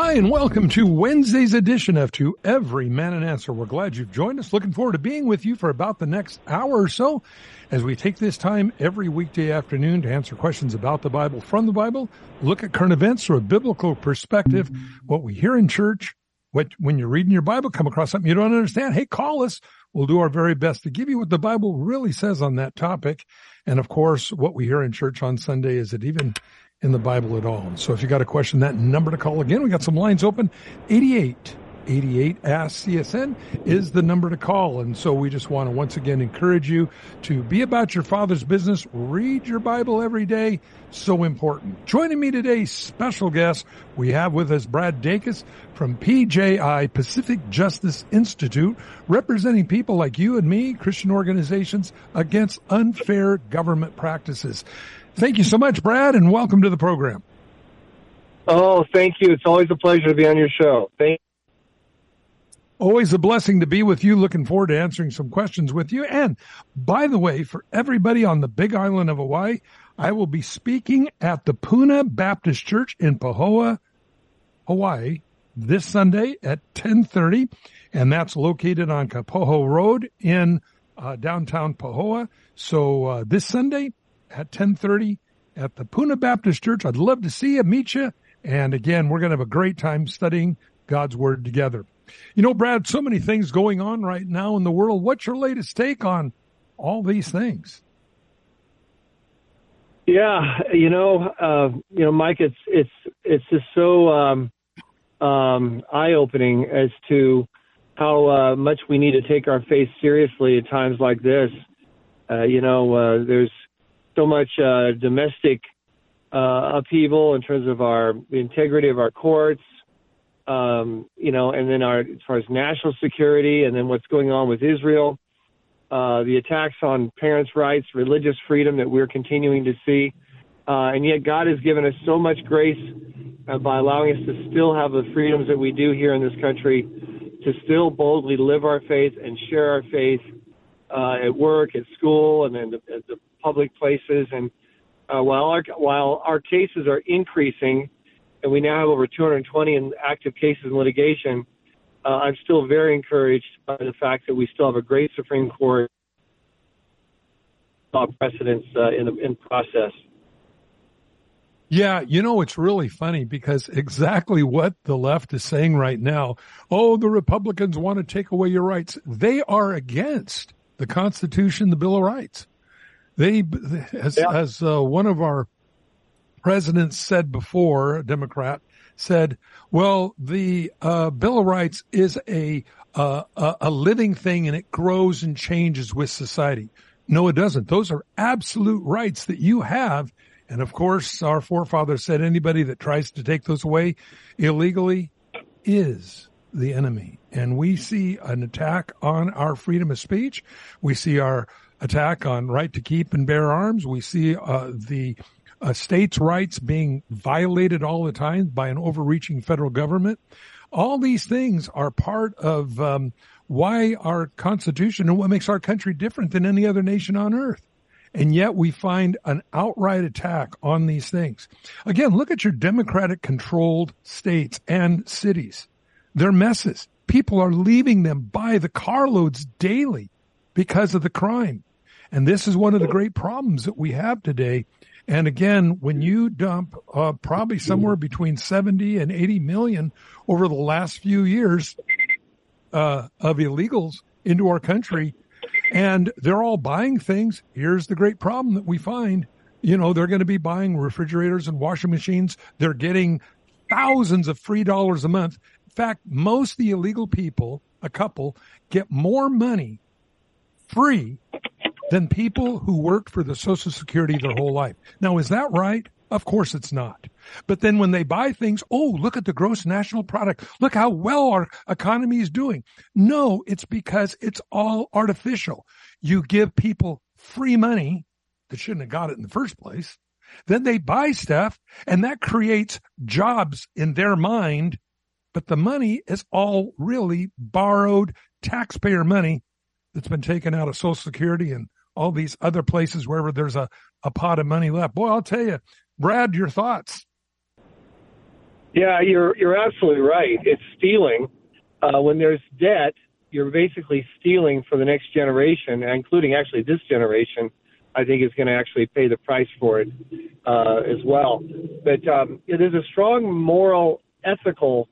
Hi, and welcome to Wednesday's edition of To Every Man an Answer. We're glad you've joined us. Looking forward to being with you for about the next hour or so as we take this time every weekday afternoon to answer questions about the Bible from the Bible, look at current events through a biblical perspective, what we hear in church, what when you're reading your Bible, come across something you don't understand, hey, call us. We'll do our very best to give you what the Bible really says on that topic. And of course, what we hear in church on Sunday is it even in the Bible at all. So if you got a question, that number to call again, we got some lines open. 88 88 Ask CSN is the number to call. And so we just want to once again encourage you to be about your father's business. Read your Bible every day. So important. Joining me today, special guest, we have with us Brad Dacus from PJI, Pacific Justice Institute, representing people like you and me, Christian organizations against unfair government practices. Thank you so much, Brad, and welcome to the program. Oh, thank you. It's always a pleasure to be on your show. Thank Always a blessing to be with you. Looking forward to answering some questions with you. And by the way, for everybody on the big island of Hawaii, I will be speaking at the Puna Baptist Church in Pahoa, Hawaii this Sunday at 1030. And that's located on Kapoho Road in uh, downtown Pahoa. So uh, this Sunday, at 1030 at the Puna Baptist Church. I'd love to see you, meet you. And again, we're going to have a great time studying God's Word together. You know, Brad, so many things going on right now in the world. What's your latest take on all these things? Yeah, you know, uh, you know, Mike, it's it's it's just so um, um, eye-opening as to how uh, much we need to take our faith seriously at times like this. Uh, you know, uh, there's so much uh, domestic uh, upheaval in terms of our the integrity of our courts, um, you know, and then our as far as national security, and then what's going on with Israel, uh, the attacks on parents' rights, religious freedom that we're continuing to see, uh, and yet God has given us so much grace uh, by allowing us to still have the freedoms that we do here in this country, to still boldly live our faith and share our faith uh, at work, at school, and then at the public places. And uh, while our while our cases are increasing, and we now have over 220 in active cases in litigation, uh, I'm still very encouraged by the fact that we still have a great Supreme Court precedents uh, in in process. Yeah, you know, it's really funny because exactly what the left is saying right now. Oh, the Republicans want to take away your rights. They are against the Constitution, the Bill of Rights. They, as, yeah. as uh, one of our presidents said before, a Democrat said, well, the uh, Bill of Rights is a, uh, a living thing and it grows and changes with society. No, it doesn't. Those are absolute rights that you have. And of course, our forefathers said anybody that tries to take those away illegally is the enemy. And we see an attack on our freedom of speech. We see our attack on right to keep and bear arms. We see uh, the uh, states' rights being violated all the time by an overreaching federal government. All these things are part of um, why our Constitution and what makes our country different than any other nation on earth. And yet we find an outright attack on these things. Again, look at your Democratic controlled states and cities. They're messes. People are leaving them by the carloads daily because of the crime. And this is one of the great problems that we have today. And again, when you dump uh, probably somewhere between 70 and 80 million over the last few years uh, of illegals into our country, and they're all buying things, here's the great problem that we find. You know, they're going to be buying refrigerators and washing machines. They're getting thousands of free dollars a month. In fact, most of the illegal people, a couple, get more money free than people who worked for the Social Security their whole life. Now, is that right? Of course it's not. But then when they buy things, oh, look at the gross national product. Look how well our economy is doing. No, it's because it's all artificial. You give people free money that shouldn't have got it in the first place. Then they buy stuff and that creates jobs in their mind. But the money is all really borrowed taxpayer money that's been taken out of social security and all these other places wherever there's a, a pot of money left. Boy, I'll tell you, Brad, your thoughts. Yeah, you're you're absolutely right. It's stealing. Uh, when there's debt, you're basically stealing for the next generation, including actually this generation. I think is going to actually pay the price for it uh, as well. But um, there's a strong moral, ethical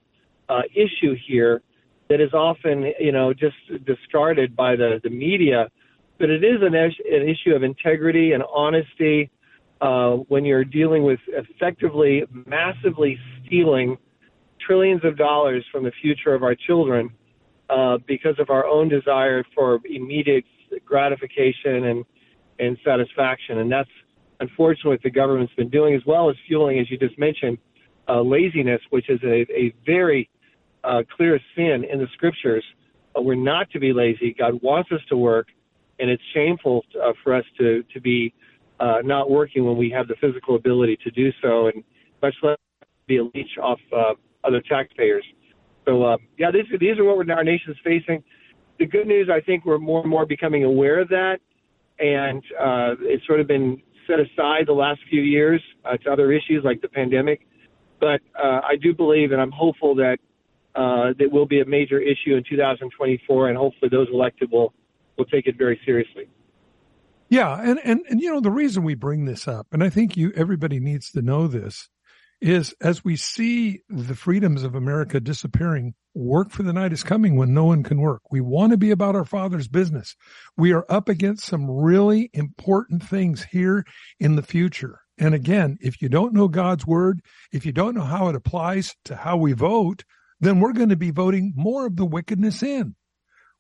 uh, issue here that is often, you know, just discarded by the, the media. But it is an, an issue of integrity and honesty uh, when you're dealing with effectively, massively stealing trillions of dollars from the future of our children uh, because of our own desire for immediate gratification and, and satisfaction. And that's unfortunately what the government's been doing, as well as fueling, as you just mentioned, uh, laziness, which is a, a very uh, clear sin in the scriptures. Uh, we're not to be lazy. God wants us to work, and it's shameful uh, for us to, to be uh, not working when we have the physical ability to do so, and much less be a leech off uh, other taxpayers. So, uh, yeah, these, these are what our nation's facing. The good news, I think, we're more and more becoming aware of that, and uh, it's sort of been set aside the last few years uh, to other issues like the pandemic. But uh, I do believe, and I'm hopeful that uh, that will be a major issue in 2024, and hopefully those elected will will take it very seriously. Yeah, and, and and you know the reason we bring this up, and I think you everybody needs to know this, is as we see the freedoms of America disappearing, work for the night is coming when no one can work. We want to be about our Father's business. We are up against some really important things here in the future. And again, if you don't know God's word, if you don't know how it applies to how we vote, then we're going to be voting more of the wickedness in.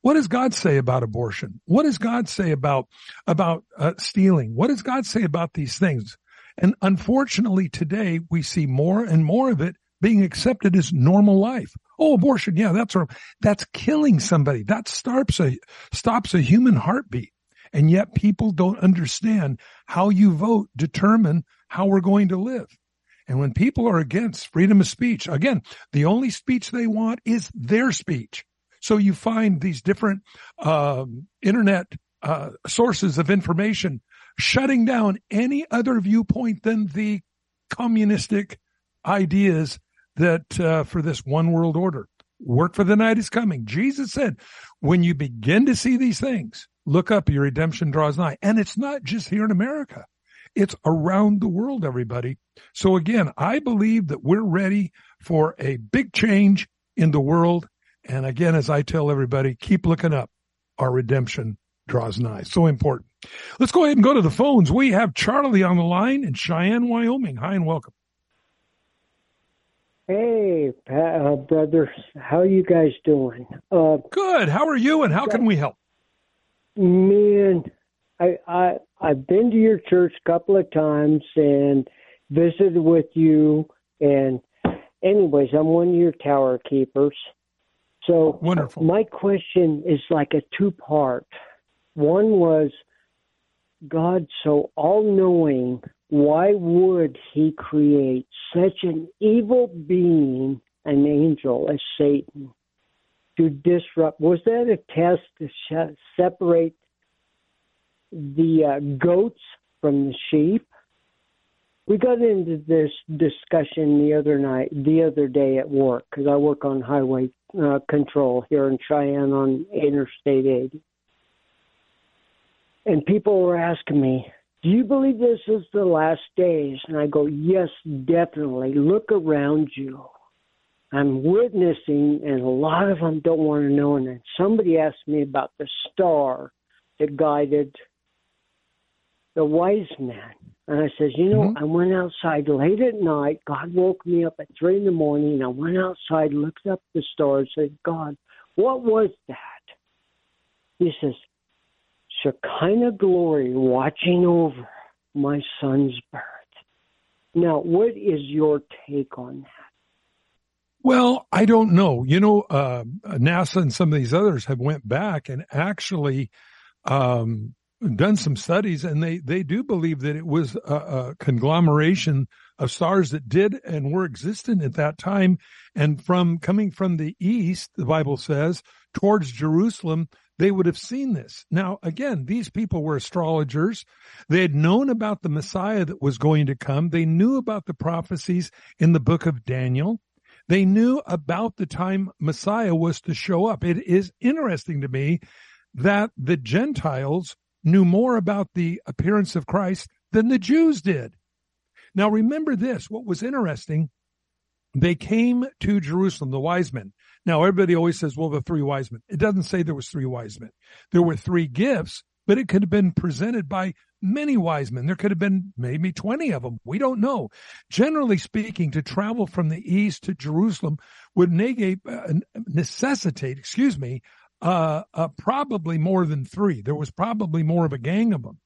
What does God say about abortion? What does God say about about uh, stealing? What does God say about these things? And unfortunately, today we see more and more of it being accepted as normal life. Oh, abortion, yeah, that's that's killing somebody. That stops a stops a human heartbeat. And yet people don't understand how you vote determine how we're going to live. And when people are against freedom of speech, again, the only speech they want is their speech. So you find these different um, internet uh, sources of information shutting down any other viewpoint than the communistic ideas that uh, for this one world order. Work for the night is coming. Jesus said, when you begin to see these things, look up, your redemption draws nigh. And it's not just here in America. It's around the world, everybody. So again, I believe that we're ready for a big change in the world and again, as I tell everybody, keep looking up. Our redemption draws nigh. So important. Let's go ahead and go to the phones. We have Charlie on the line in Cheyenne, Wyoming. Hi and welcome. Hey, uh, brothers. How are you guys doing? Uh, Good. How are you and how can we help? Man, I, I, I've been to your church a couple of times and visited with you. And anyways, I'm one of your tower keepers. So wonderful. My question is like a two part. One was God so all knowing, why would he create such an evil being, an angel as Satan, to disrupt? Was that a test to sh- separate the uh, goats from the sheep? We got into this discussion the other night, the other day at work, because I work on highway uh, control here in Cheyenne on Interstate 80. And people were asking me, Do you believe this is the last days? And I go, Yes, definitely. Look around you. I'm witnessing, and a lot of them don't want to know. And then somebody asked me about the star that guided the wise man. And I says, you know, mm-hmm. I went outside late at night. God woke me up at three in the morning. I went outside, looked up the stars, said, God, what was that? He says, Shekinah glory watching over my son's birth. Now, what is your take on that? Well, I don't know. You know, uh, NASA and some of these others have went back and actually um, done some studies, and they they do believe that it was a, a, conglomeration of stars that did and were existent at that time, and from coming from the east, the Bible says towards Jerusalem, they would have seen this. Now, again, these people were astrologers. They had known about the Messiah that was going to come. They knew about the prophecies in the book of Daniel. They knew about the time Messiah was to show up. It is interesting to me that the Gentiles knew more about the appearance of Christ than the Jews did. Now remember this, what was interesting, they came to Jerusalem, the wise men. Now everybody always says, well, the three wise men. It doesn't say there was three wise men. There were three gifts, but it could have been presented by many wise men. There could have been maybe 20 of them. We don't know. Generally speaking, to travel from the east to Jerusalem would negate, uh, necessitate, excuse me, uh, uh, probably more than three. There was probably more of a gang of them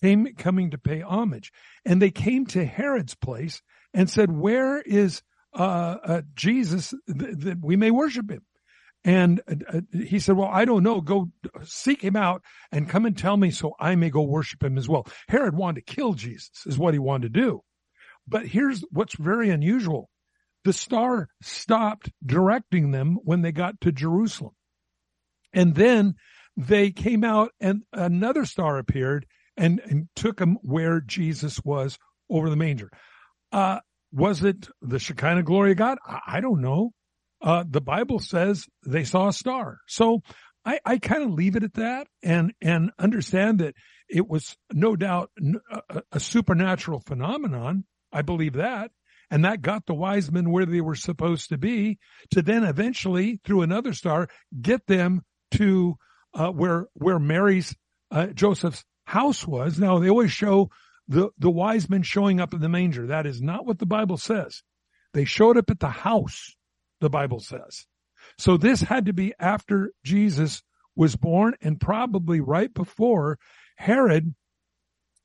came coming to pay homage, and they came to Herod's place and said, "Where is uh, uh, Jesus that th- we may worship him?" And uh, he said, Well, I don't know. Go seek him out and come and tell me so I may go worship him as well. Herod wanted to kill Jesus, is what he wanted to do. But here's what's very unusual the star stopped directing them when they got to Jerusalem. And then they came out and another star appeared and, and took them where Jesus was over the manger. Uh, was it the Shekinah glory of God? I, I don't know. Uh, the Bible says they saw a star. So I, I kind of leave it at that and, and understand that it was no doubt a, a supernatural phenomenon. I believe that. And that got the wise men where they were supposed to be to then eventually through another star get them to uh, where where Mary's uh, Joseph's house was. Now they always show the the wise men showing up in the manger. That is not what the Bible says. They showed up at the house. The Bible says. So this had to be after Jesus was born and probably right before Herod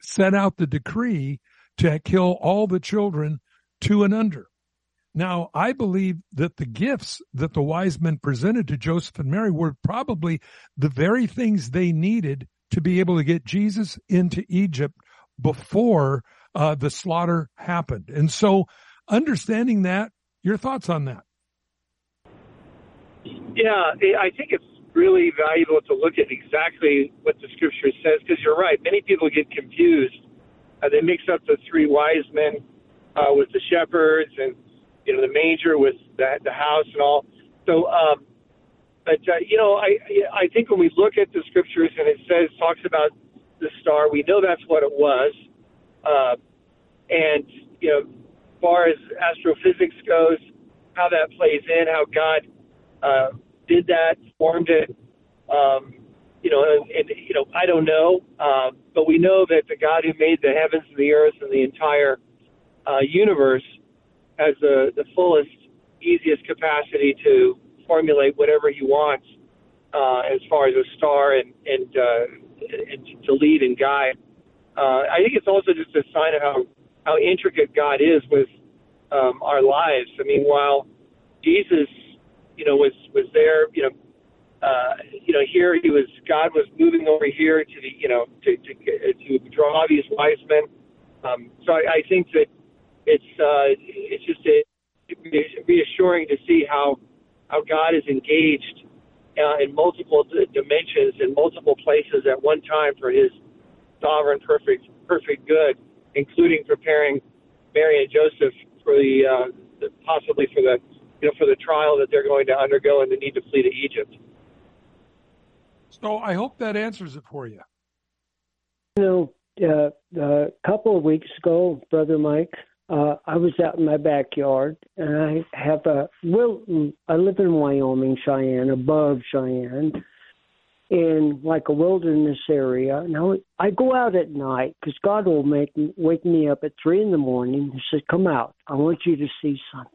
set out the decree to kill all the children two and under. Now, I believe that the gifts that the wise men presented to Joseph and Mary were probably the very things they needed to be able to get Jesus into Egypt before uh, the slaughter happened. And so, understanding that, your thoughts on that? Yeah, I think it's really valuable to look at exactly what the scripture says because you're right. Many people get confused. Uh, they mix up the three wise men uh, with the shepherds and you know, the manger with the, the house and all. So, um, but uh, you know, I I think when we look at the scriptures and it says talks about the star, we know that's what it was. Uh, and you know, as far as astrophysics goes, how that plays in, how God uh, did that, formed it. Um, you know, and, and you know, I don't know, uh, but we know that the God who made the heavens and the earth and the entire uh, universe has the, the fullest, easiest capacity to formulate whatever he wants uh, as far as a star and and, uh, and to lead and guide. Uh, I think it's also just a sign of how how intricate God is with um, our lives. I mean, while Jesus, you know, was was there, you know, uh, you know, here he was, God was moving over here to the, you know, to to, to draw these wise men. Um, so I, I think that it's uh, it's just a, reassuring to see how how God is engaged uh, in multiple d- dimensions in multiple places at one time for His sovereign, perfect, perfect good, including preparing Mary and Joseph for the, uh, the possibly for the you know for the trial that they're going to undergo and the need to flee to Egypt. So I hope that answers it for you. You know, uh, a couple of weeks ago, Brother Mike, uh, I was out in my backyard, and I have a well. I live in Wyoming, Cheyenne, above Cheyenne, in like a wilderness area. Now I go out at night because God will make me, wake me up at three in the morning. He said, "Come out. I want you to see something."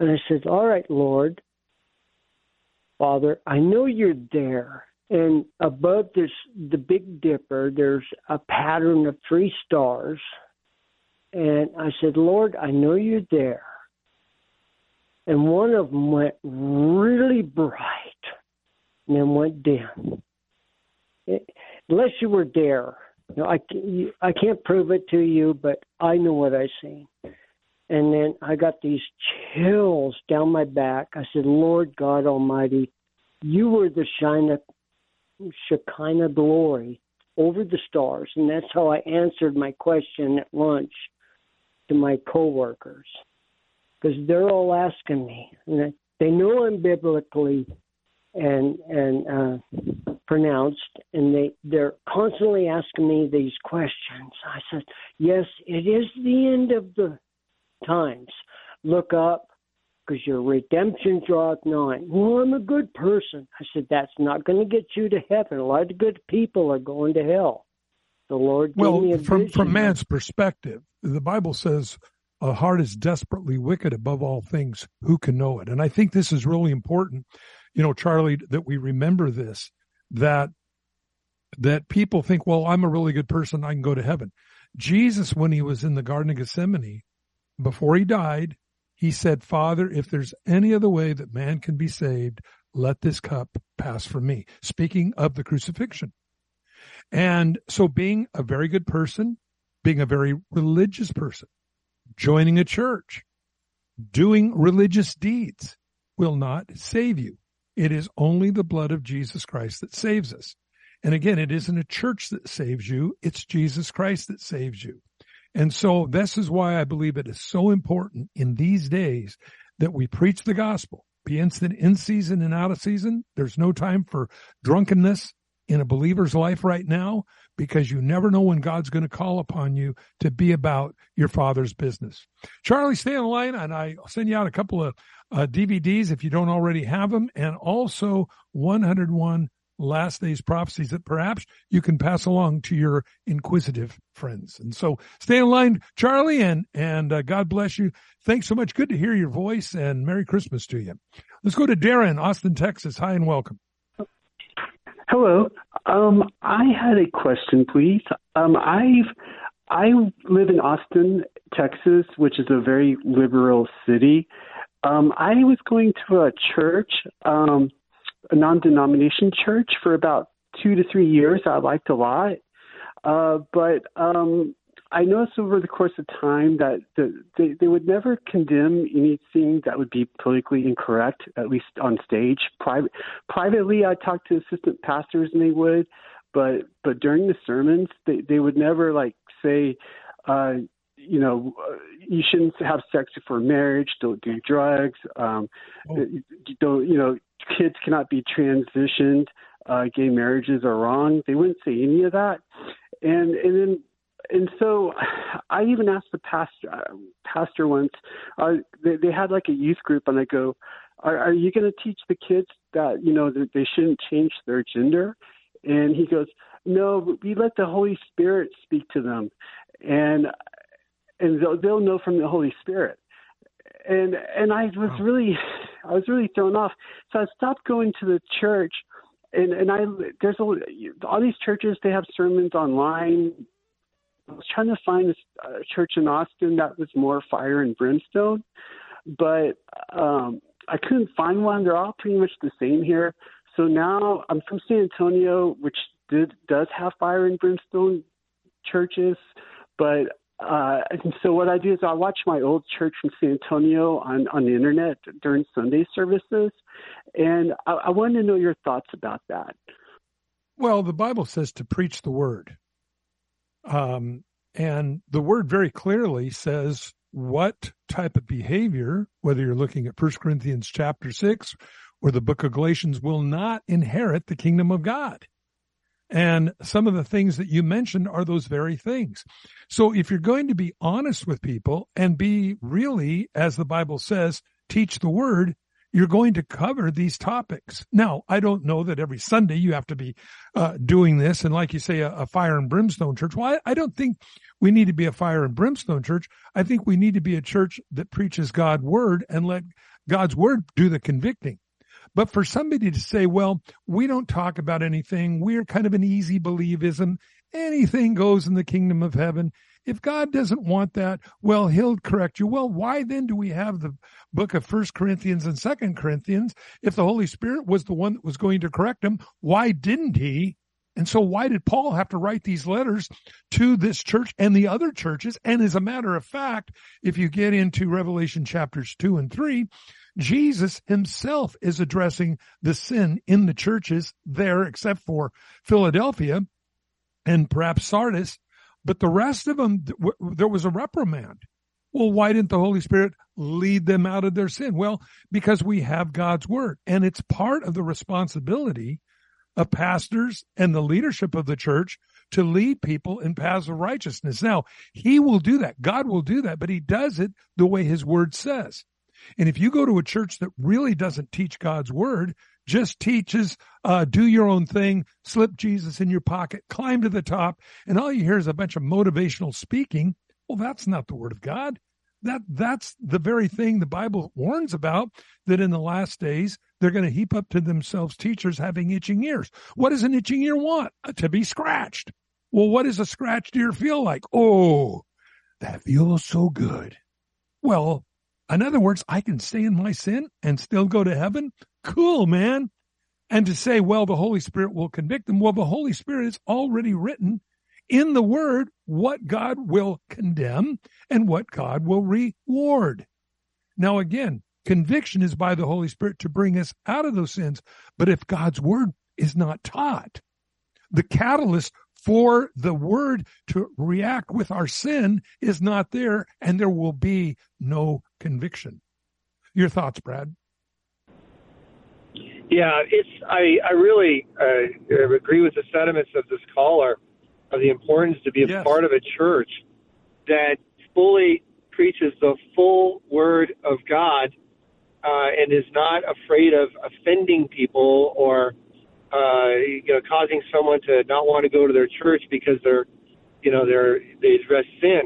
And I said, "All right, Lord, Father, I know you're there." And above this, the Big Dipper, there's a pattern of three stars and I said, Lord, I know you're there. And one of them went really bright and then went dim. It, eh, unless you were there, you know, I, I can't prove it to you, but I know what I seen. And then I got these chills down my back. I said, Lord God Almighty, you were the shine Shekinah glory over the stars. And that's how I answered my question at lunch to my coworkers. Because they're all asking me. And they know I'm biblically and and uh, pronounced, and they they're constantly asking me these questions. I said, "Yes, it is the end of the times. Look up, because your redemption draweth nigh. Well, I'm a good person. I said, that's not going to get you to heaven. A lot of good people are going to hell. The Lord well, from from man's perspective, the Bible says a heart is desperately wicked above all things. Who can know it? And I think this is really important, you know, Charlie, that we remember this that that people think, well, I'm a really good person, I can go to heaven. Jesus, when he was in the Garden of Gethsemane, before he died, he said, Father, if there's any other way that man can be saved, let this cup pass from me. Speaking of the crucifixion. And so being a very good person, being a very religious person, joining a church, doing religious deeds will not save you. It is only the blood of Jesus Christ that saves us. And again, it isn't a church that saves you. It's Jesus Christ that saves you. And so this is why I believe it is so important in these days that we preach the gospel. Be instant in season and out of season. There's no time for drunkenness in a believer's life right now because you never know when God's going to call upon you to be about your father's business. Charlie, stay on the line and I'll send you out a couple of uh, DVDs if you don't already have them and also 101 last days prophecies that perhaps you can pass along to your inquisitive friends. And so stay in line, Charlie, and, and uh, God bless you. Thanks so much. Good to hear your voice and Merry Christmas to you. Let's go to Darren, Austin, Texas. Hi and welcome. Hello. Um, I had a question, please. Um, I've I live in Austin, Texas, which is a very liberal city. Um, I was going to a church um, a non-denomination church for about two to three years. I liked a lot, uh, but um, I noticed over the course of time that the, they, they would never condemn anything that would be politically incorrect, at least on stage. Private, privately, I talked to assistant pastors and they would, but but during the sermons, they they would never like say. Uh, you know, uh, you shouldn't have sex before marriage. Don't do drugs. Um, oh. Don't you know? kids cannot be transitioned, uh, gay marriages are wrong. They wouldn't say any of that, and and then and so I even asked the pastor uh, pastor once. Uh, they, they had like a youth group, and I go, "Are, are you going to teach the kids that you know that they shouldn't change their gender?" And he goes, "No, we let the Holy Spirit speak to them, and and they'll, they'll know from the Holy Spirit." and and I was really I was really thrown off. So I stopped going to the church, and and I there's a, all these churches they have sermons online. I was trying to find a church in Austin that was more fire and brimstone, but um, I couldn't find one. They're all pretty much the same here. So now I'm from San Antonio, which did does have fire and brimstone churches, but uh, and so what I do is I watch my old church from San Antonio on, on the internet during Sunday services, and I, I wanted to know your thoughts about that. Well, the Bible says to preach the word, um, and the word very clearly says what type of behavior, whether you're looking at First Corinthians chapter six or the book of Galatians, will not inherit the kingdom of God. And some of the things that you mentioned are those very things. So if you're going to be honest with people and be really, as the Bible says, teach the word, you're going to cover these topics. Now, I don't know that every Sunday you have to be uh, doing this. And like you say, a, a fire and brimstone church. Well, I, I don't think we need to be a fire and brimstone church. I think we need to be a church that preaches God's word and let God's word do the convicting. But for somebody to say, well, we don't talk about anything. We're kind of an easy believism. Anything goes in the kingdom of heaven. If God doesn't want that, well, he'll correct you. Well, why then do we have the book of first Corinthians and second Corinthians? If the Holy Spirit was the one that was going to correct him, why didn't he? And so why did Paul have to write these letters to this church and the other churches? And as a matter of fact, if you get into Revelation chapters two and three, Jesus himself is addressing the sin in the churches there, except for Philadelphia and perhaps Sardis. But the rest of them, there was a reprimand. Well, why didn't the Holy Spirit lead them out of their sin? Well, because we have God's word and it's part of the responsibility of pastors and the leadership of the church to lead people in paths of righteousness. Now, he will do that. God will do that, but he does it the way his word says. And if you go to a church that really doesn't teach God's word, just teaches, uh, do your own thing, slip Jesus in your pocket, climb to the top, and all you hear is a bunch of motivational speaking. Well, that's not the word of God. That, that's the very thing the Bible warns about that in the last days, they're going to heap up to themselves teachers having itching ears. What does an itching ear want? Uh, to be scratched. Well, what does a scratched ear feel like? Oh, that feels so good. Well, in other words, I can stay in my sin and still go to heaven. Cool, man. And to say, well, the Holy Spirit will convict them. Well, the Holy Spirit is already written in the word what God will condemn and what God will reward. Now, again, conviction is by the Holy Spirit to bring us out of those sins. But if God's word is not taught, the catalyst for the word to react with our sin is not there and there will be no conviction. Your thoughts, Brad? Yeah, it's I I really uh, agree with the sentiments of this caller of the importance to be a yes. part of a church that fully preaches the full word of God uh, and is not afraid of offending people or uh, you know, causing someone to not want to go to their church because they're, you know, they're they address sin.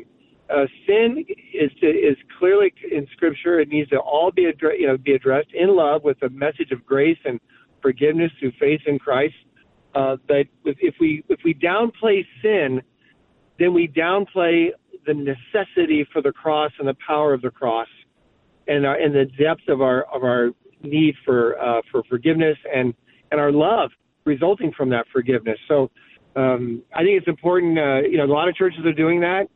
Uh, sin is to, is clearly in Scripture. It needs to all be addressed, you know, be addressed in love with a message of grace and forgiveness through faith in Christ. Uh, but if we if we downplay sin, then we downplay the necessity for the cross and the power of the cross, and our, and the depth of our of our need for uh, for forgiveness and and our love resulting from that forgiveness. So um, I think it's important. Uh, you know, a lot of churches are doing that.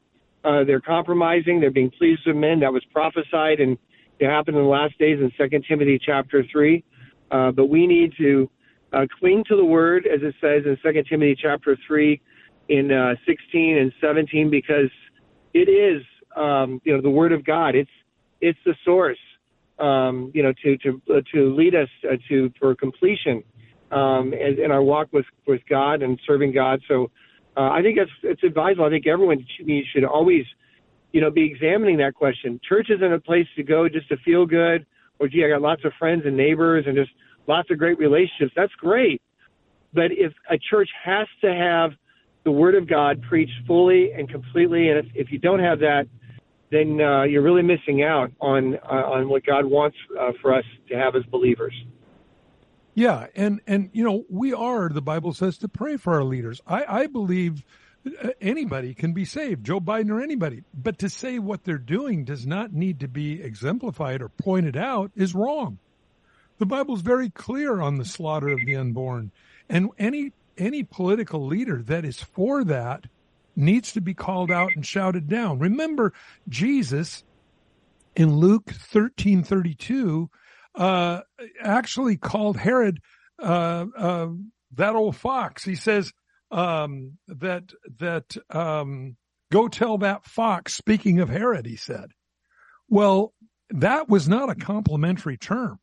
Uh, they're compromising. They're being pleased with men. That was prophesied and it happened in the last days in Second Timothy chapter three. Uh, but we need to uh, cling to the word, as it says in Second Timothy chapter three, in uh, 16 and 17, because it is, um, you know, the word of God. It's it's the source, um, you know, to to uh, to lead us uh, to for completion um, in, in our walk with with God and serving God. So uh, I think it's it's advisable. I think everyone should, should always, you know, be examining that question. Church isn't a place to go just to feel good, or gee, I got lots of friends and neighbors and just lots of great relationships. That's great, but if a church has to have the Word of God preached fully and completely, and if, if you don't have that, then uh, you're really missing out on uh, on what God wants uh, for us to have as believers. Yeah, and and you know we are the Bible says to pray for our leaders. I I believe uh, anybody can be saved, Joe Biden or anybody, but to say what they're doing does not need to be exemplified or pointed out is wrong. The Bible's very clear on the slaughter of the unborn, and any any political leader that is for that needs to be called out and shouted down. Remember Jesus in Luke 13:32 uh, actually called Herod uh, uh, that old fox. He says um, that that um, go tell that fox. Speaking of Herod, he said, "Well, that was not a complimentary term.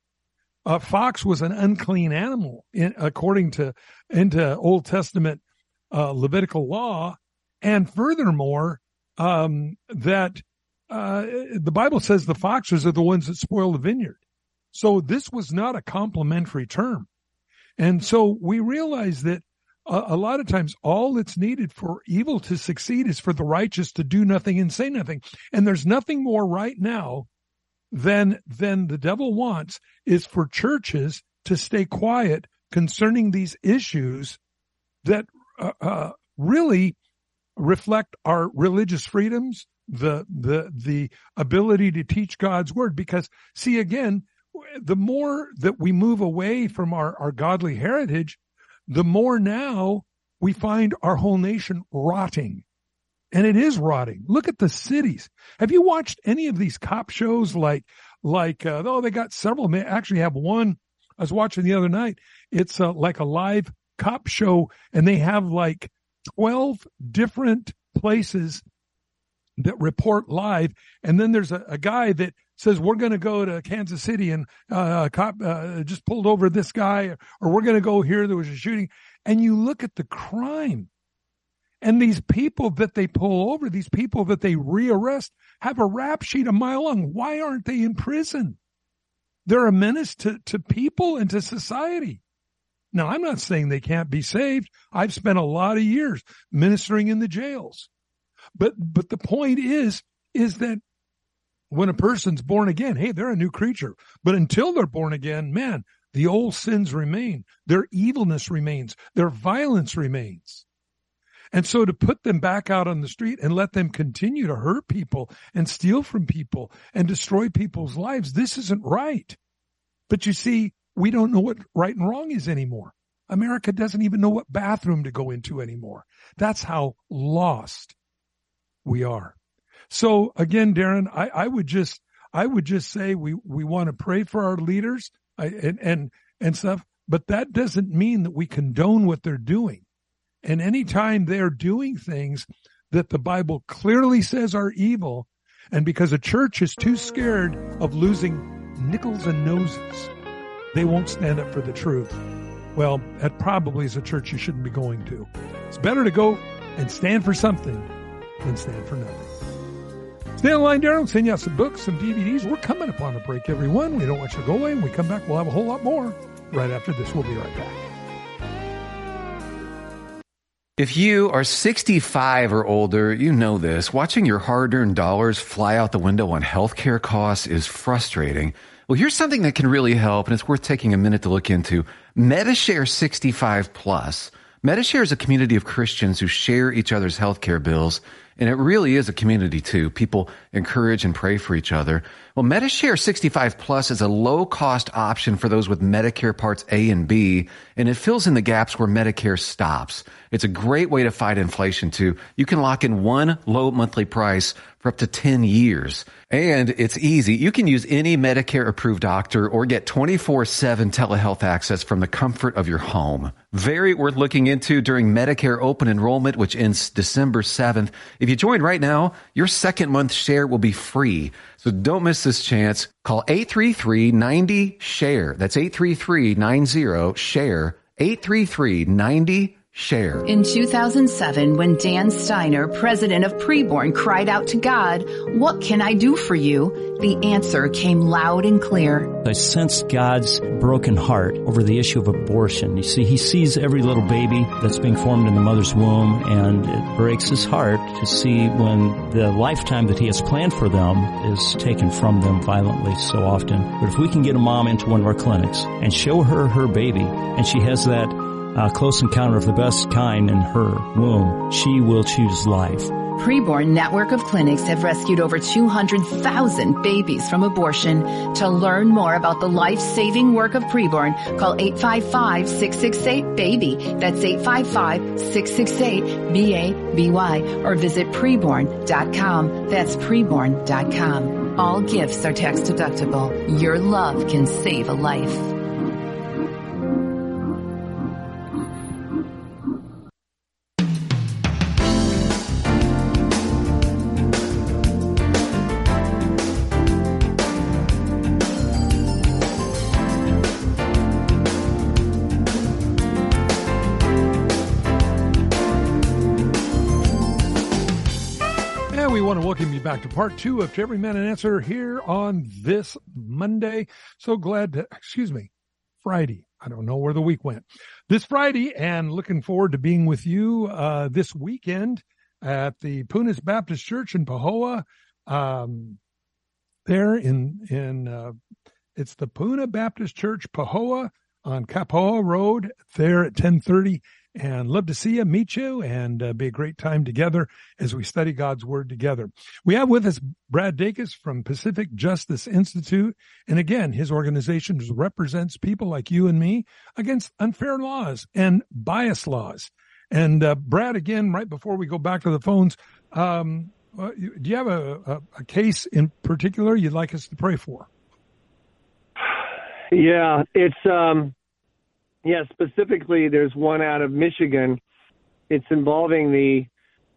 A fox was an unclean animal, in, according to into Old Testament uh, Levitical law, and furthermore, um, that." Uh, the Bible says the foxes are the ones that spoil the vineyard. So this was not a complimentary term. And so we realize that a, a, lot of times all that's needed for evil to succeed is for the righteous to do nothing and say nothing. And there's nothing more right now than, than the devil wants is for churches to stay quiet concerning these issues that uh, uh, really reflect our religious freedoms, the, the, the ability to teach God's word. Because see, again, the more that we move away from our, our godly heritage, the more now we find our whole nation rotting. And it is rotting. Look at the cities. Have you watched any of these cop shows like, like, uh, oh, they got several, they actually have one I was watching the other night. It's uh, like a live cop show and they have like 12 different places that report live. And then there's a, a guy that says, we're going to go to Kansas City and, uh, a cop, uh, just pulled over this guy or we're going to go here. There was a shooting and you look at the crime and these people that they pull over, these people that they rearrest have a rap sheet a mile long. Why aren't they in prison? They're a menace to, to people and to society. Now, I'm not saying they can't be saved. I've spent a lot of years ministering in the jails. But, but the point is, is that when a person's born again, hey, they're a new creature. But until they're born again, man, the old sins remain. Their evilness remains. Their violence remains. And so to put them back out on the street and let them continue to hurt people and steal from people and destroy people's lives, this isn't right. But you see, we don't know what right and wrong is anymore. America doesn't even know what bathroom to go into anymore. That's how lost we are. So again, Darren, I, I would just, I would just say we, we want to pray for our leaders and, and, and stuff, but that doesn't mean that we condone what they're doing. And anytime they're doing things that the Bible clearly says are evil, and because a church is too scared of losing nickels and noses, they won't stand up for the truth. Well, that probably is a church you shouldn't be going to. It's better to go and stand for something than stand for nothing. Stay on line, Darren. Send you out some books, some DVDs. We're coming upon a break, everyone. We don't want you to go away. When we come back, we'll have a whole lot more right after this. We'll be right back. If you are 65 or older, you know this. Watching your hard earned dollars fly out the window on healthcare costs is frustrating. Well, here's something that can really help, and it's worth taking a minute to look into. Medishare 65 Plus. Medishare is a community of Christians who share each other's healthcare bills, and it really is a community too. People encourage and pray for each other. Well, Medishare 65 Plus is a low cost option for those with Medicare Parts A and B, and it fills in the gaps where Medicare stops. It's a great way to fight inflation too. You can lock in one low monthly price for up to 10 years. And it's easy. You can use any Medicare approved doctor or get 24 7 telehealth access from the comfort of your home. Very worth looking into during Medicare open enrollment, which ends December 7th. If you join right now, your second month share will be free. So don't miss this chance. Call 833 90 SHARE. That's 833 90 SHARE. 833 90 share. In 2007, when Dan Steiner, president of Preborn, cried out to God, What can I do for you? The answer came loud and clear. I sense God's broken heart over the issue of abortion. You see, he sees every little baby that's being formed in the mother's womb, and it breaks his heart to see when the lifetime that he has planned for them is taken from them violently so often. But if we can get a mom into one of our clinics and show her her baby, and she has that a close encounter of the best kind in her womb, she will choose life. Preborn network of clinics have rescued over 200,000 babies from abortion. To learn more about the life-saving work of Preborn, call 855-668-BABY. That's 855-668-B-A-B-Y or visit preborn.com. That's preborn.com. All gifts are tax deductible. Your love can save a life. Back to part two of To Every Man an Answer here on this Monday. So glad to, excuse me, Friday. I don't know where the week went. This Friday and looking forward to being with you, uh, this weekend at the Puna's Baptist Church in Pahoa. Um, there in, in, uh, it's the Puna Baptist Church, Pahoa on Kapoho Road there at 1030 and love to see you, meet you, and uh, be a great time together as we study God's Word together. We have with us Brad Dacus from Pacific Justice Institute. And again, his organization represents people like you and me against unfair laws and bias laws. And uh, Brad, again, right before we go back to the phones, um, uh, do you have a, a, a case in particular you'd like us to pray for? Yeah, it's um, yeah. Specifically, there's one out of Michigan. It's involving the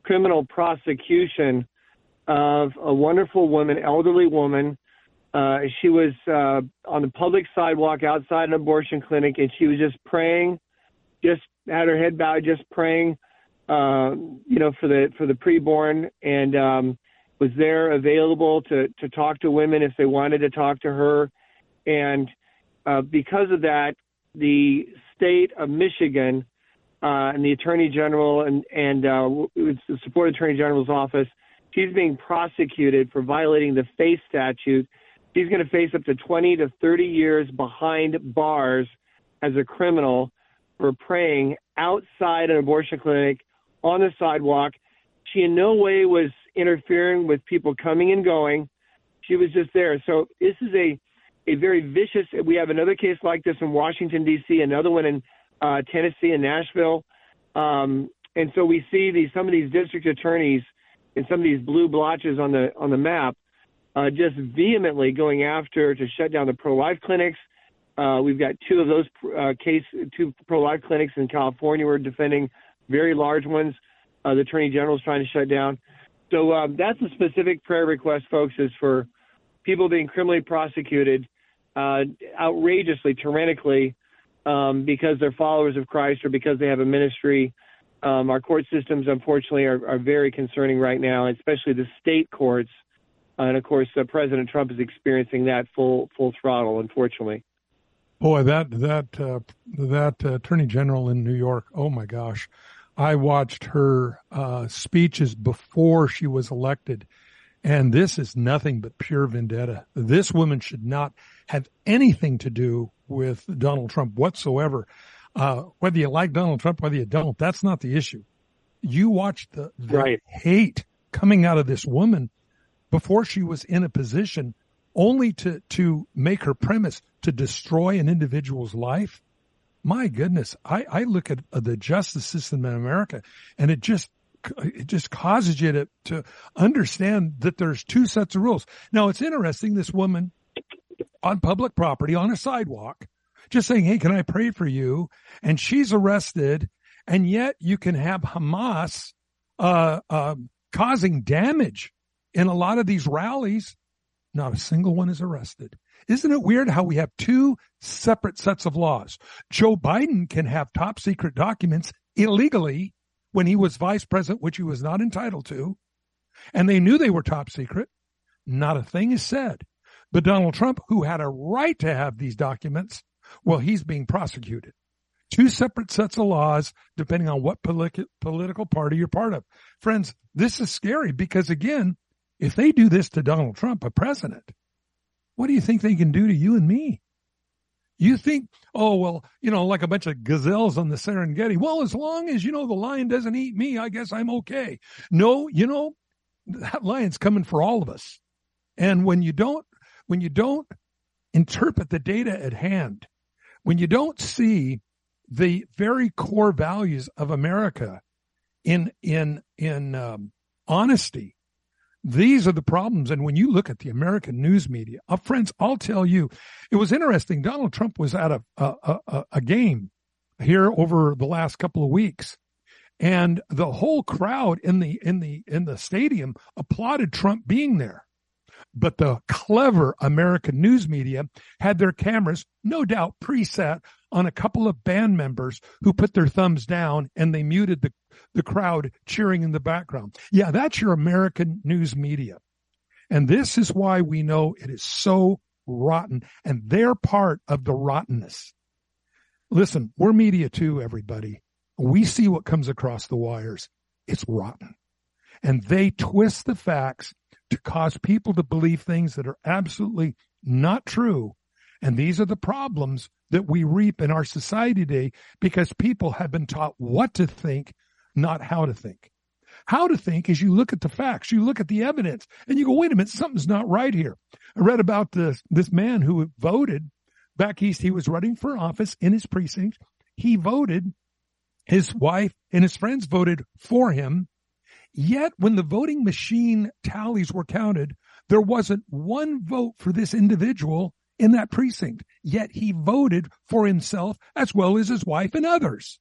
criminal prosecution of a wonderful woman, elderly woman. Uh, she was uh, on the public sidewalk outside an abortion clinic, and she was just praying, just had her head bowed, just praying, uh, you know, for the for the preborn, and um, was there available to to talk to women if they wanted to talk to her, and uh, because of that, the state of Michigan uh, and the Attorney General and and uh, the support Attorney General's office, she's being prosecuted for violating the FACE statute. She's going to face up to 20 to 30 years behind bars as a criminal for praying outside an abortion clinic on the sidewalk. She in no way was interfering with people coming and going. She was just there. So this is a a very vicious. We have another case like this in Washington D.C., another one in uh, Tennessee and Nashville, um, and so we see these some of these district attorneys and some of these blue blotches on the on the map uh, just vehemently going after to shut down the pro-life clinics. Uh, we've got two of those uh, case two pro-life clinics in California. We're defending very large ones. Uh, the attorney general is trying to shut down. So um, that's a specific prayer request, folks, is for people being criminally prosecuted uh, outrageously, tyrannically, um, because they're followers of Christ or because they have a ministry. Um, our court systems, unfortunately, are, are, very concerning right now, especially the state courts. Uh, and of course, uh, President Trump is experiencing that full full throttle, unfortunately. Boy, that that uh, that Attorney General in New York. Oh my gosh, I watched her uh, speeches before she was elected, and this is nothing but pure vendetta. This woman should not have anything to do with Donald Trump whatsoever. Uh, whether you like Donald Trump, whether you don't, that's not the issue. You watch the, the right. hate coming out of this woman before she was in a position only to, to make her premise to destroy an individual's life. My goodness, I, I look at the justice system in America and it just it just causes you to, to understand that there's two sets of rules. Now it's interesting. This woman on public property on a sidewalk, just saying, Hey, can I pray for you? And she's arrested. And yet you can have Hamas, uh, uh, causing damage in a lot of these rallies. Not a single one is arrested. Isn't it weird how we have two separate sets of laws? Joe Biden can have top secret documents illegally when he was vice president, which he was not entitled to, and they knew they were top secret. Not a thing is said. But Donald Trump, who had a right to have these documents, well, he's being prosecuted. Two separate sets of laws, depending on what politi- political party you're part of. Friends, this is scary because again, if they do this to Donald Trump, a president, what do you think they can do to you and me? You think, oh, well, you know, like a bunch of gazelles on the Serengeti. Well, as long as, you know, the lion doesn't eat me, I guess I'm okay. No, you know, that lion's coming for all of us. And when you don't, when you don't interpret the data at hand, when you don't see the very core values of America in, in, in, um, honesty, these are the problems. And when you look at the American news media, uh, friends, I'll tell you, it was interesting. Donald Trump was at a, a, a, a game here over the last couple of weeks and the whole crowd in the in the in the stadium applauded Trump being there. But the clever American news media had their cameras, no doubt preset on a couple of band members who put their thumbs down and they muted the, the crowd cheering in the background. Yeah, that's your American news media. And this is why we know it is so rotten and they're part of the rottenness. Listen, we're media too, everybody. We see what comes across the wires. It's rotten. And they twist the facts to cause people to believe things that are absolutely not true. And these are the problems that we reap in our society today because people have been taught what to think, not how to think. How to think is you look at the facts, you look at the evidence, and you go, wait a minute, something's not right here. I read about this, this man who voted back east. He was running for office in his precinct. He voted. His wife and his friends voted for him. Yet when the voting machine tallies were counted, there wasn't one vote for this individual in that precinct. Yet he voted for himself as well as his wife and others.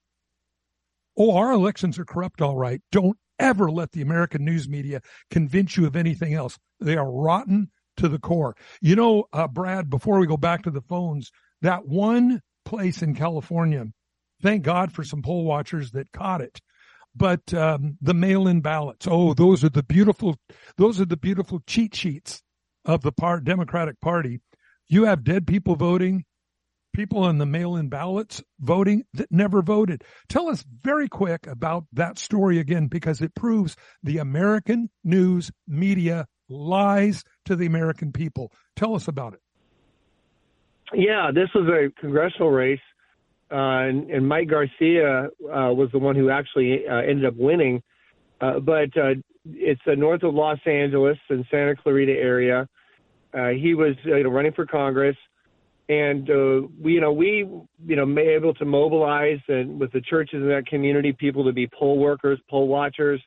Oh, our elections are corrupt, all right. Don't ever let the American news media convince you of anything else. They are rotten to the core. You know, uh, Brad, before we go back to the phones, that one place in California, thank God for some poll watchers that caught it. But um, the mail-in ballots, oh, those are the beautiful, those are the beautiful cheat sheets of the Democratic Party. You have dead people voting, people on the mail-in ballots voting that never voted. Tell us very quick about that story again, because it proves the American news media lies to the American people. Tell us about it. Yeah, this was a congressional race, and, and, Mike Garcia uh, was the one who actually uh, ended up winning. Uh, but uh, it's north of Los Angeles in Santa Clarita area. Uh, he was you know, running for Congress and uh, we, you know, we, you know, may able to mobilize and with the churches in that community, people to be poll workers, poll watchers,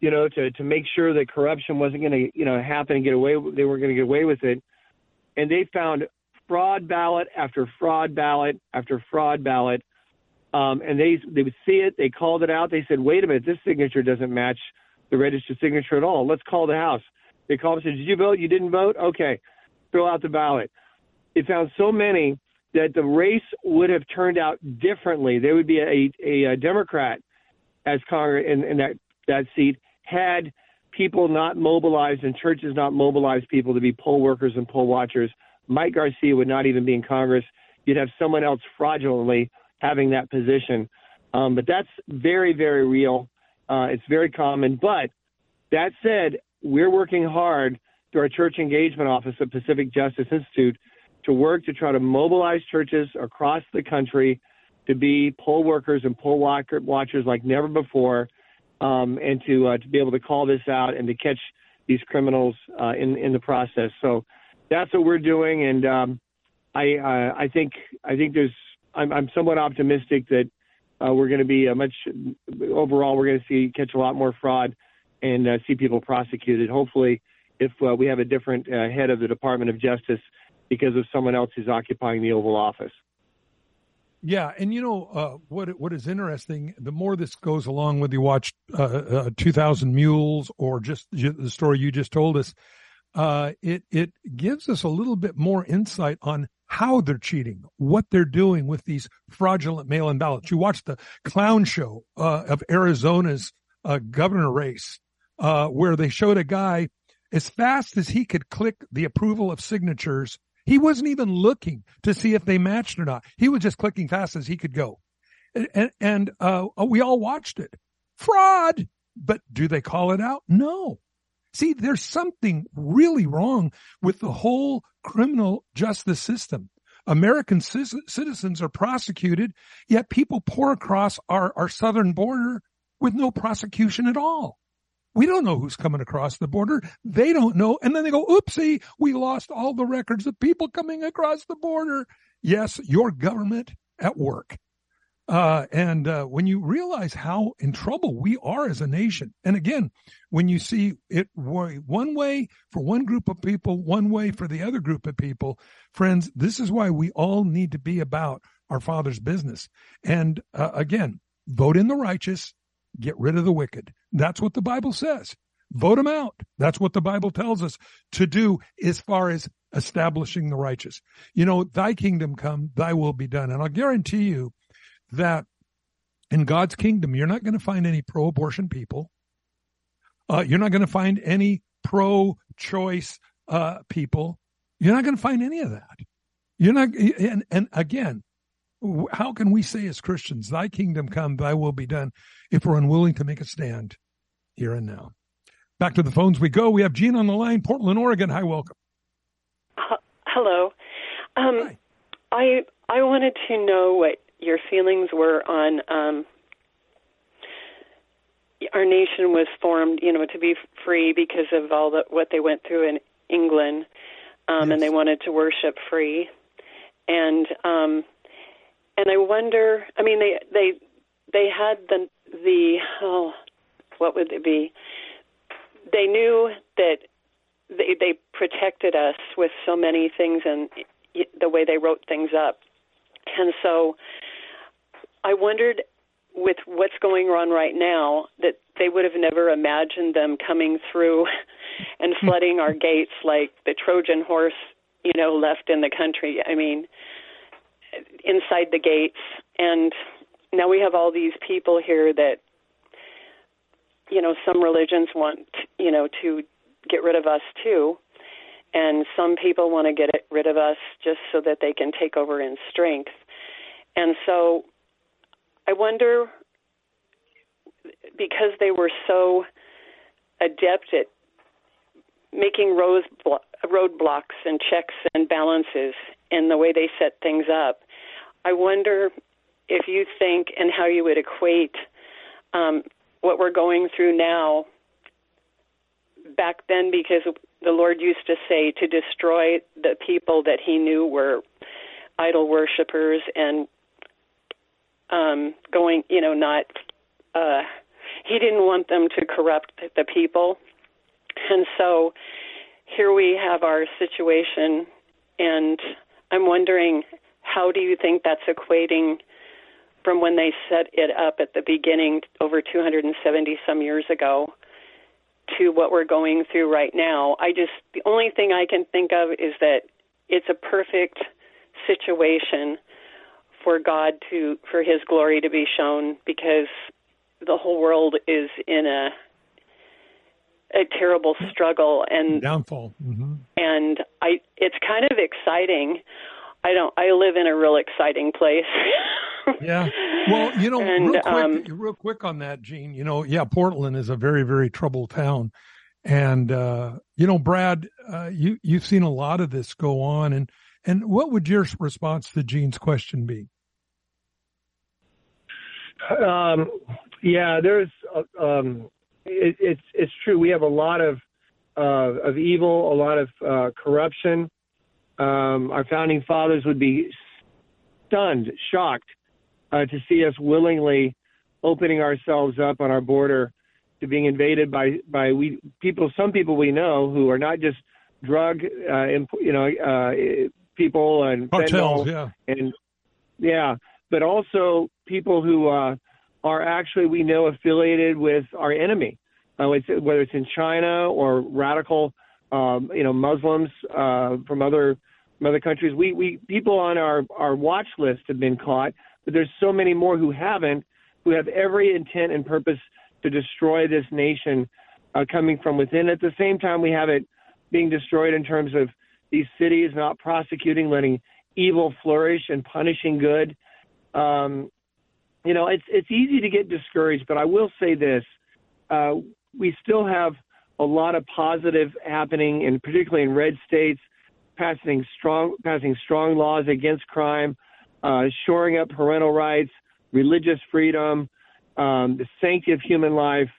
you know, to to make sure that corruption wasn't going to, you know, happen and get away. They weren't going to get away with it, and they found fraud ballot after fraud ballot after fraud ballot, um, and they they would see it. They called it out. They said, "Wait a minute, this signature doesn't match the registered signature at all. Let's call the house." They called and said, "Did you vote? You didn't vote? Okay, throw out the ballot." it found so many that the race would have turned out differently. There would be a, a, a Democrat as Congress in, in that that seat had people not mobilized and churches not mobilized people to be poll workers and poll watchers. Mike Garcia would not even be in Congress. You'd have someone else fraudulently having that position. Um, but that's very, very real. Uh, it's very common. But that said, we're working hard through our church engagement office at Pacific Justice Institute to work to try to mobilize churches across the country to be poll workers and poll watchers like never before, um, and to uh, to be able to call this out and to catch these criminals uh, in in the process. So that's what we're doing, and um, I uh, I think I think there's I'm, I'm somewhat optimistic that uh, we're going to be a much overall we're going to see catch a lot more fraud and uh, see people prosecuted. Hopefully, if uh, we have a different head of the Department of Justice because of someone else who's occupying the Oval Office. Yeah, and you know uh, what? What is interesting? The more this goes along, whether you watch uh, uh, Two Thousand Mules or just the story you just told us, uh, it it gives us a little bit more insight on how they're cheating, what they're doing with these fraudulent mail-in ballots. You watch the clown show uh, of Arizona's uh, governor race, where they showed a guy as fast as he could click the approval of signatures he wasn't even looking to see if they matched or not. He was just clicking fast as he could go. And, and uh, we all watched it. Fraud. But do they call it out? No. See, there's something really wrong with the whole criminal justice system. American citizens are prosecuted, yet people pour across our, our southern border with no prosecution at all. We don't know who's coming across the border. They don't know. And then they go, oopsie, we lost all the records of people coming across the border. Yes, your government at work. Uh, and uh, when you realize how in trouble we are as a nation, and again, when you see it one way for one group of people, one way for the other group of people, friends, this is why we all need to be about our Father's business. And uh, again, vote in the righteous, get rid of the wicked. That's what the Bible says. Vote them out. That's what the Bible tells us to do as far as establishing the righteous. You know, thy kingdom come, thy will be done. And I'll guarantee you that in God's kingdom, you're not going to find any pro abortion people. Uh, you're not going to find any pro choice uh, people. You're not going to find any of that. You're not, and, and again, how can we say as Christians, thy kingdom come, thy will be done, if we're unwilling to make a stand here and now? Back to the phones we go. We have Gene on the line, Portland, Oregon. Hi, welcome. Uh, hello. Um, Hi. I I wanted to know what your feelings were on um, our nation was formed, you know, to be free because of all the what they went through in England, um, yes. and they wanted to worship free, and um, and I wonder. I mean, they they they had the the oh, what would it be? They knew that they they protected us with so many things and the way they wrote things up, and so I wondered with what's going on right now that they would have never imagined them coming through and flooding our gates like the Trojan horse, you know, left in the country. I mean, inside the gates. And now we have all these people here that, you know, some religions want, you know, to get rid of us too. And some people want to get rid of us just so that they can take over in strength. And so I wonder because they were so adept at making road roadblocks and checks and balances in the way they set things up. I wonder if you think and how you would equate um, what we're going through now back then, because the Lord used to say to destroy the people that He knew were idol worshippers and um, going, you know, not. Uh, he didn't want them to corrupt the people. And so here we have our situation, and I'm wondering how do you think that's equating from when they set it up at the beginning over 270 some years ago to what we're going through right now? I just, the only thing I can think of is that it's a perfect situation for God to, for His glory to be shown because the whole world is in a a terrible struggle and downfall. Mm-hmm. And I, it's kind of exciting. I don't. I live in a real exciting place. yeah. Well, you know, and, real quick, um, real quick on that, Gene. You know, yeah, Portland is a very, very troubled town, and uh, you know, Brad, uh, you you've seen a lot of this go on, and and what would your response to Gene's question be? Um, yeah, there's uh, um, it, it's it's true. We have a lot of uh, of evil, a lot of uh, corruption. Um, our founding fathers would be stunned, shocked uh, to see us willingly opening ourselves up on our border to being invaded by by we people. Some people we know who are not just drug, uh, imp, you know, uh, people and cartels, yeah, and yeah, but also people who uh, are actually we know affiliated with our enemy, uh, it's, whether it's in China or radical, um, you know, Muslims uh, from other from other countries. We we people on our our watch list have been caught, but there's so many more who haven't, who have every intent and purpose to destroy this nation, uh, coming from within. At the same time, we have it being destroyed in terms of these cities not prosecuting, letting evil flourish and punishing good. Um, you know, it's it's easy to get discouraged, but I will say this: uh, we still have a lot of positive happening, and particularly in red states, passing strong passing strong laws against crime, uh, shoring up parental rights, religious freedom, um, the sanctity of human life.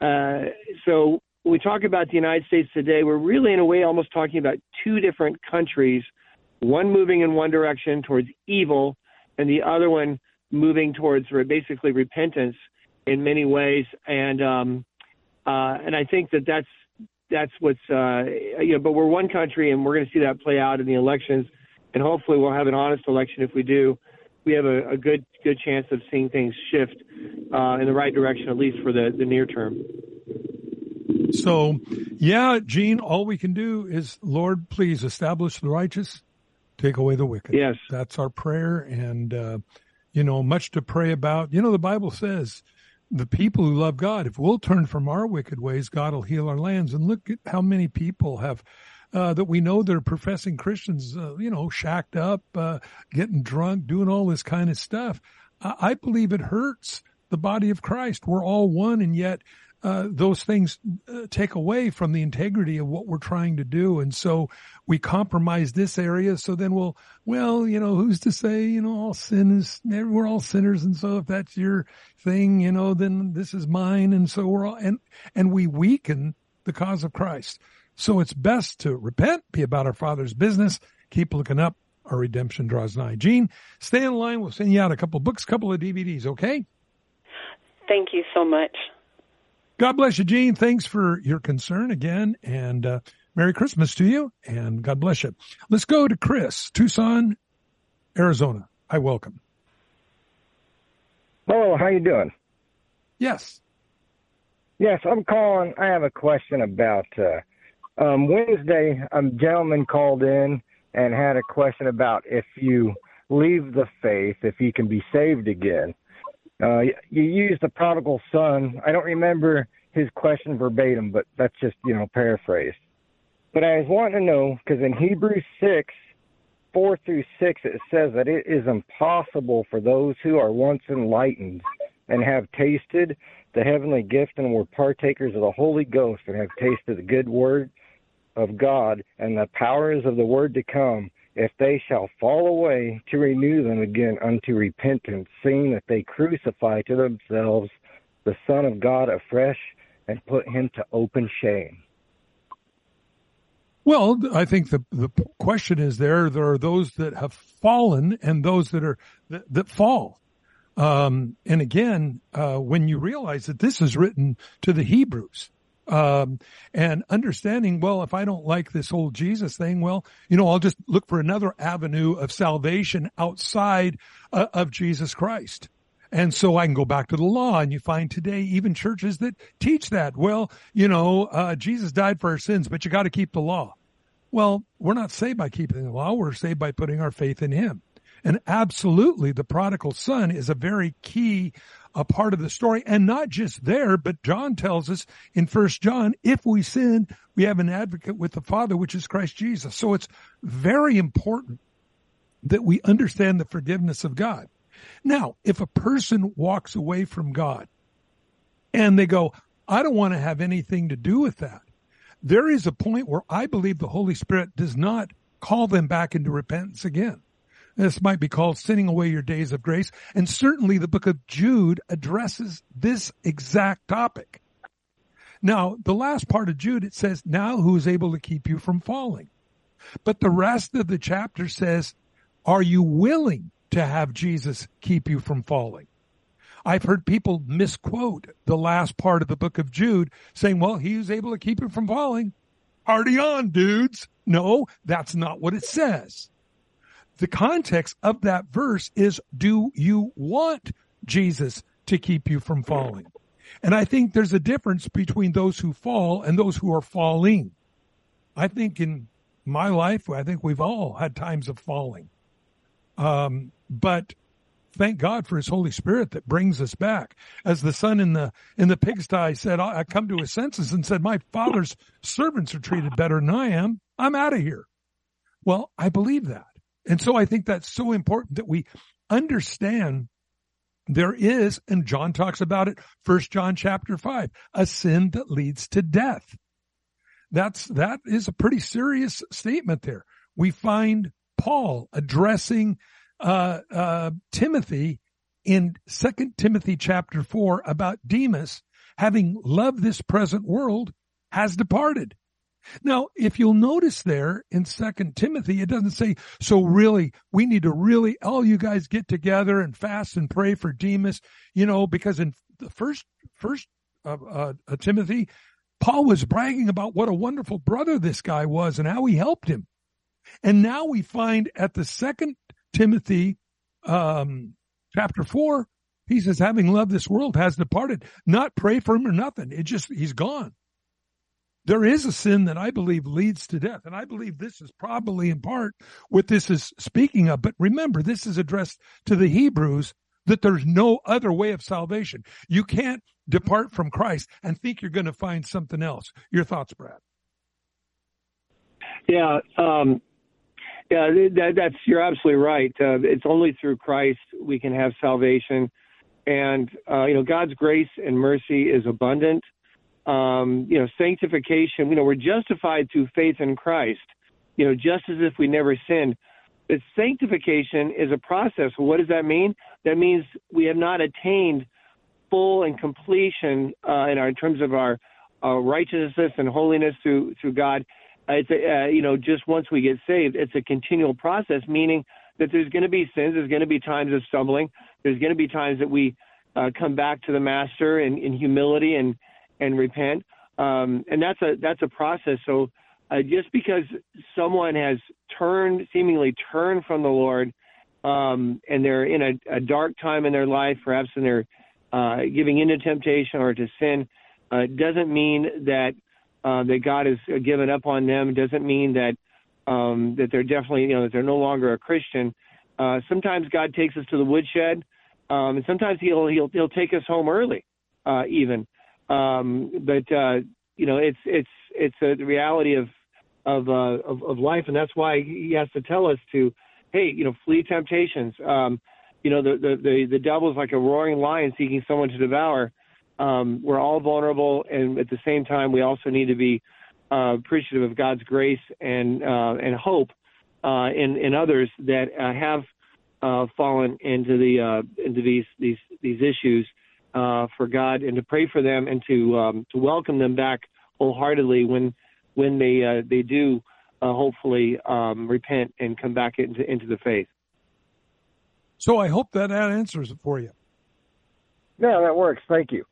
Uh, so when we talk about the United States today, we're really in a way almost talking about two different countries, one moving in one direction towards evil, and the other one moving towards basically repentance in many ways, and um, uh, and I think that that's that's what's uh, you know. But we're one country, and we're going to see that play out in the elections, and hopefully we'll have an honest election. If we do, we have a, a good good chance of seeing things shift uh, in the right direction, at least for the the near term. So, yeah, Gene, all we can do is, Lord, please establish the righteous, take away the wicked. Yes, that's our prayer, and uh, you know, much to pray about. You know, the Bible says the people who love God, if we'll turn from our wicked ways, God will heal our lands. And look at how many people have uh, that we know they're professing Christians, uh, you know, shacked up, uh, getting drunk, doing all this kind of stuff. I, I believe it hurts the body of Christ. We're all one, and yet uh, those things uh, take away from the integrity of what we're trying to do. And so we compromise this area. So then we'll, well, you know, who's to say, you know, all sin is, we're all sinners. And so if that's your thing, you know, then this is mine. And so we're all, and, and we weaken the cause of Christ. So it's best to repent, be about our Father's business, keep looking up. Our redemption draws nigh. Gene, stay in line. We'll send you out a couple books, couple of DVDs. Okay. Thank you so much. God bless you, Gene. Thanks for your concern again, and uh, Merry Christmas to you, and God bless you. Let's go to Chris, Tucson, Arizona. I welcome. Hello, how you doing? Yes. Yes, I'm calling. I have a question about uh, um, Wednesday. A gentleman called in and had a question about if you leave the faith, if you can be saved again. Uh, you used the prodigal son. I don't remember his question verbatim, but that's just you know paraphrased. But I was wanting to know because in Hebrews six, four through six, it says that it is impossible for those who are once enlightened and have tasted the heavenly gift and were partakers of the Holy Ghost and have tasted the good word of God and the powers of the word to come if they shall fall away, to renew them again unto repentance, seeing that they crucify to themselves the Son of God afresh and put him to open shame. Well, I think the the question is there. There are those that have fallen and those that are that, that fall. Um, and again, uh, when you realize that this is written to the Hebrews, um, and understanding, well, if I don't like this whole Jesus thing, well, you know, I'll just look for another avenue of salvation outside uh, of Jesus Christ. And so I can go back to the law and you find today even churches that teach that. Well, you know, uh, Jesus died for our sins, but you got to keep the law. Well, we're not saved by keeping the law. We're saved by putting our faith in him. And absolutely the prodigal son is a very key a part of the story and not just there, but John tells us in first John, if we sin, we have an advocate with the Father, which is Christ Jesus. So it's very important that we understand the forgiveness of God. Now, if a person walks away from God and they go, I don't want to have anything to do with that. There is a point where I believe the Holy Spirit does not call them back into repentance again. This might be called Sinning Away Your Days of Grace. And certainly the book of Jude addresses this exact topic. Now, the last part of Jude, it says, now who is able to keep you from falling? But the rest of the chapter says, are you willing to have Jesus keep you from falling? I've heard people misquote the last part of the book of Jude saying, well, he was able to keep you from falling. Party on, dudes. No, that's not what it says the context of that verse is do you want Jesus to keep you from falling? And I think there's a difference between those who fall and those who are falling. I think in my life, I think we've all had times of falling. Um, but thank God for his Holy Spirit that brings us back. As the son in the, in the pigsty said, I come to his senses and said, my father's servants are treated better than I am. I'm out of here. Well, I believe that. And so I think that's so important that we understand there is, and John talks about it, first John chapter five, a sin that leads to death. That's, that is a pretty serious statement there. We find Paul addressing, uh, uh, Timothy in second Timothy chapter four about Demas having loved this present world has departed. Now, if you'll notice there in Second Timothy, it doesn't say, so really, we need to really, all you guys get together and fast and pray for Demas, you know, because in the first, first, uh, uh, uh, Timothy, Paul was bragging about what a wonderful brother this guy was and how he helped him. And now we find at the second Timothy, um, chapter four, he says, having loved this world has departed, not pray for him or nothing. It just, he's gone there is a sin that I believe leads to death. And I believe this is probably in part what this is speaking of. But remember, this is addressed to the Hebrews that there's no other way of salvation. You can't depart from Christ and think you're going to find something else. Your thoughts, Brad? Yeah, um, yeah, that, that's you're absolutely right. Uh, it's only through Christ we can have salvation, and uh, you know God's grace and mercy is abundant um, you know, sanctification. You know, we're justified through faith in Christ. You know, just as if we never sinned. But sanctification is a process. What does that mean? That means we have not attained full and completion uh, in our in terms of our righteousness and holiness through through God. Uh, it's a, uh, you know just once we get saved, it's a continual process, meaning that there's going to be sins, there's going to be times of stumbling, there's going to be times that we uh, come back to the Master in, in humility and and repent, um, and that's a that's a process. So uh, just because someone has turned, seemingly turned from the Lord, um, and they're in a, a, dark time in their life, perhaps in their uh, giving into temptation or to sin, uh, doesn't mean that uh, that God has given up on them. Doesn't mean that um, that they're definitely you know that they're no longer a Christian. Uh, sometimes God takes us to the woodshed, um, and sometimes he'll he'll he'll take us home early, uh, even. Um, but you know, it's it's it's a, reality of of, uh, of of life, and that's why he has to tell us to, hey, you know, flee temptations. Um, you know, the the the, the devil is like a roaring lion seeking someone to devour. Um, we're all vulnerable, and at the same time, we also need to be uh, appreciative of God's grace and uh, and hope uh, in in others that uh, have uh, fallen into the uh, into these these these issues uh, for God and to pray for them and to um, to welcome them back wholeheartedly when when they uh, they do uh, hopefully um, repent and come back into into the faith. So I hope that that answers it for you. Yeah, that works. Thank you.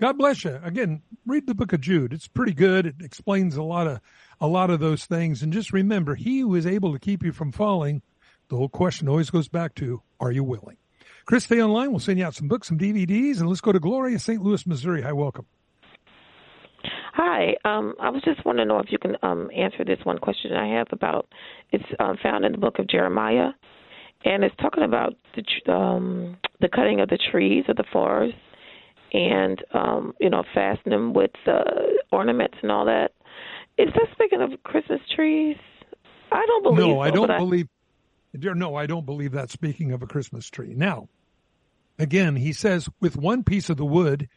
God bless you. Again, read the book of Jude. It's pretty good. It explains a lot of a lot of those things. And just remember, he who is able to keep you from falling, the whole question always goes back to, are you willing? Chris, stay online. We'll send you out some books, some DVDs, and let's go to Gloria, St. Louis, Missouri. Hi, welcome. Hi. Um, I was just wanting to know if you can um, answer this one question I have about. It's um, found in the book of Jeremiah, and it's talking about the um, the cutting of the trees of the forest, and um, you know, fastening them with uh, ornaments and all that. Is that speaking of Christmas trees? I don't believe. No, so, I don't believe. I, no, I don't believe that. Speaking of a Christmas tree, now Again, he says with one piece of the wood,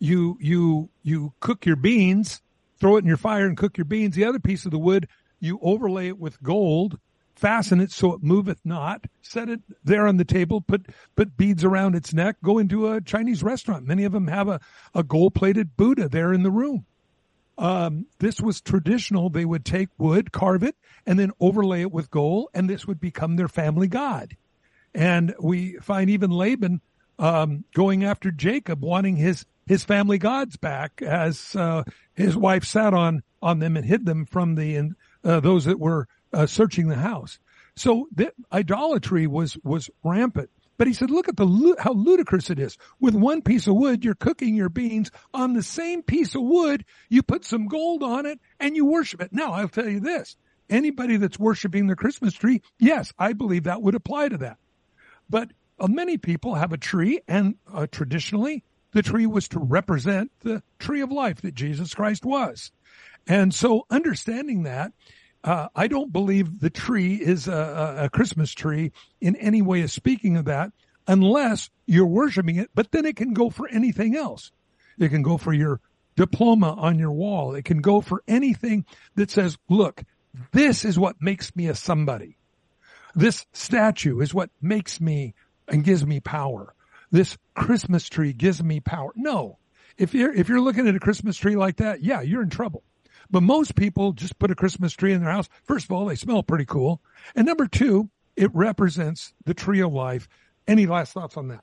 you you you cook your beans, throw it in your fire and cook your beans. The other piece of the wood, you overlay it with gold, fasten it so it moveth not, set it there on the table, put put beads around its neck, go into a Chinese restaurant. Many of them have a, a gold plated Buddha there in the room. Um, this was traditional. They would take wood, carve it, and then overlay it with gold, and this would become their family god. And we find even Laban um, going after Jacob, wanting his his family gods back, as uh, his wife sat on on them and hid them from the uh, those that were uh, searching the house. So the idolatry was was rampant. But he said, look at the how ludicrous it is. With one piece of wood, you're cooking your beans. On the same piece of wood, you put some gold on it and you worship it. Now, I'll tell you this. Anybody that's worshiping the Christmas tree, yes, I believe that would apply to that. But uh, many people have a tree, and uh, traditionally, the tree was to represent the tree of life that Jesus Christ was. And so, understanding that, uh, I don't believe the tree is a, a, Christmas tree in any way of speaking of that, unless you're worshiping it. But then it can go for anything else. It can go for your diploma on your wall. It can go for anything that says, look, this is what makes me a somebody. This statue is what makes me and gives me power. This Christmas tree gives me power. No. If you're, if you're looking at a Christmas tree like that, yeah, you're in trouble. But most people just put a Christmas tree in their house. First of all, they smell pretty cool. And number two, it represents the tree of life. Any last thoughts on that?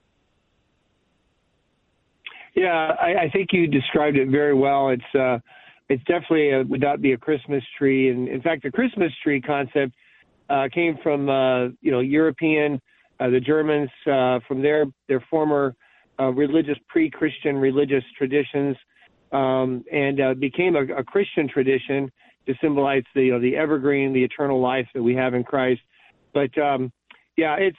Yeah, I, I think you described it very well. It's uh, it's definitely a, would not be a Christmas tree, and in fact, the Christmas tree concept uh, came from uh, you know European uh, the Germans uh, from their their former uh, religious pre-Christian religious traditions, um, and uh, became a, a, Christian tradition to symbolize the you know, the evergreen, the eternal life that we have in Christ. But um, yeah, it's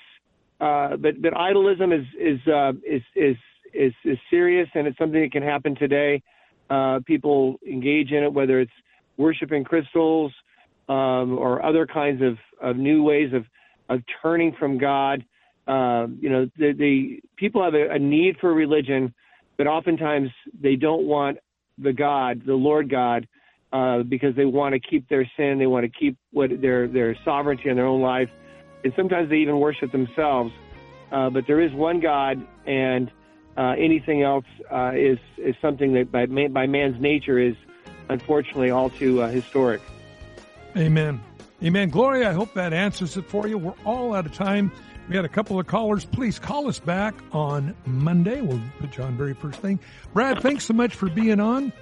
uh, but but idolism is is, uh, is is is is serious, and it's something that can happen today. people engage in it, whether it's worshiping crystals um, or other kinds of, of new ways of of turning from God. Uh, you know, the, the people have a, a, need for religion, but oftentimes they don't want the God, the Lord God, uh, because they want to keep their sin, they want to keep what their their sovereignty in their own life, and sometimes they even worship themselves. Uh, but there is one God, and uh, anything else uh, is is something that by man, by man's nature is unfortunately all too uh, historic. Amen. Amen. Gloria, I hope that answers it for you. We're all out of time. We had a couple of callers. Please call us back on Monday. We'll put you on very first thing. Brad, thanks so much for being on.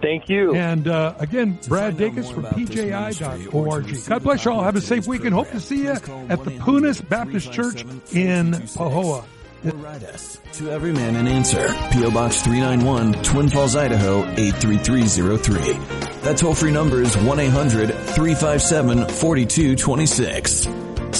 Thank you. And uh, again, Brad Dacus from PJI.org. God bless you all. Have a safe weekend. Hope to see you at the Puna's Baptist Church in Pahoa. Or write us to Every Man an Answer, P.O. Box 391, Twin Falls, Idaho 83303. That toll free number is 1-800-357-4226.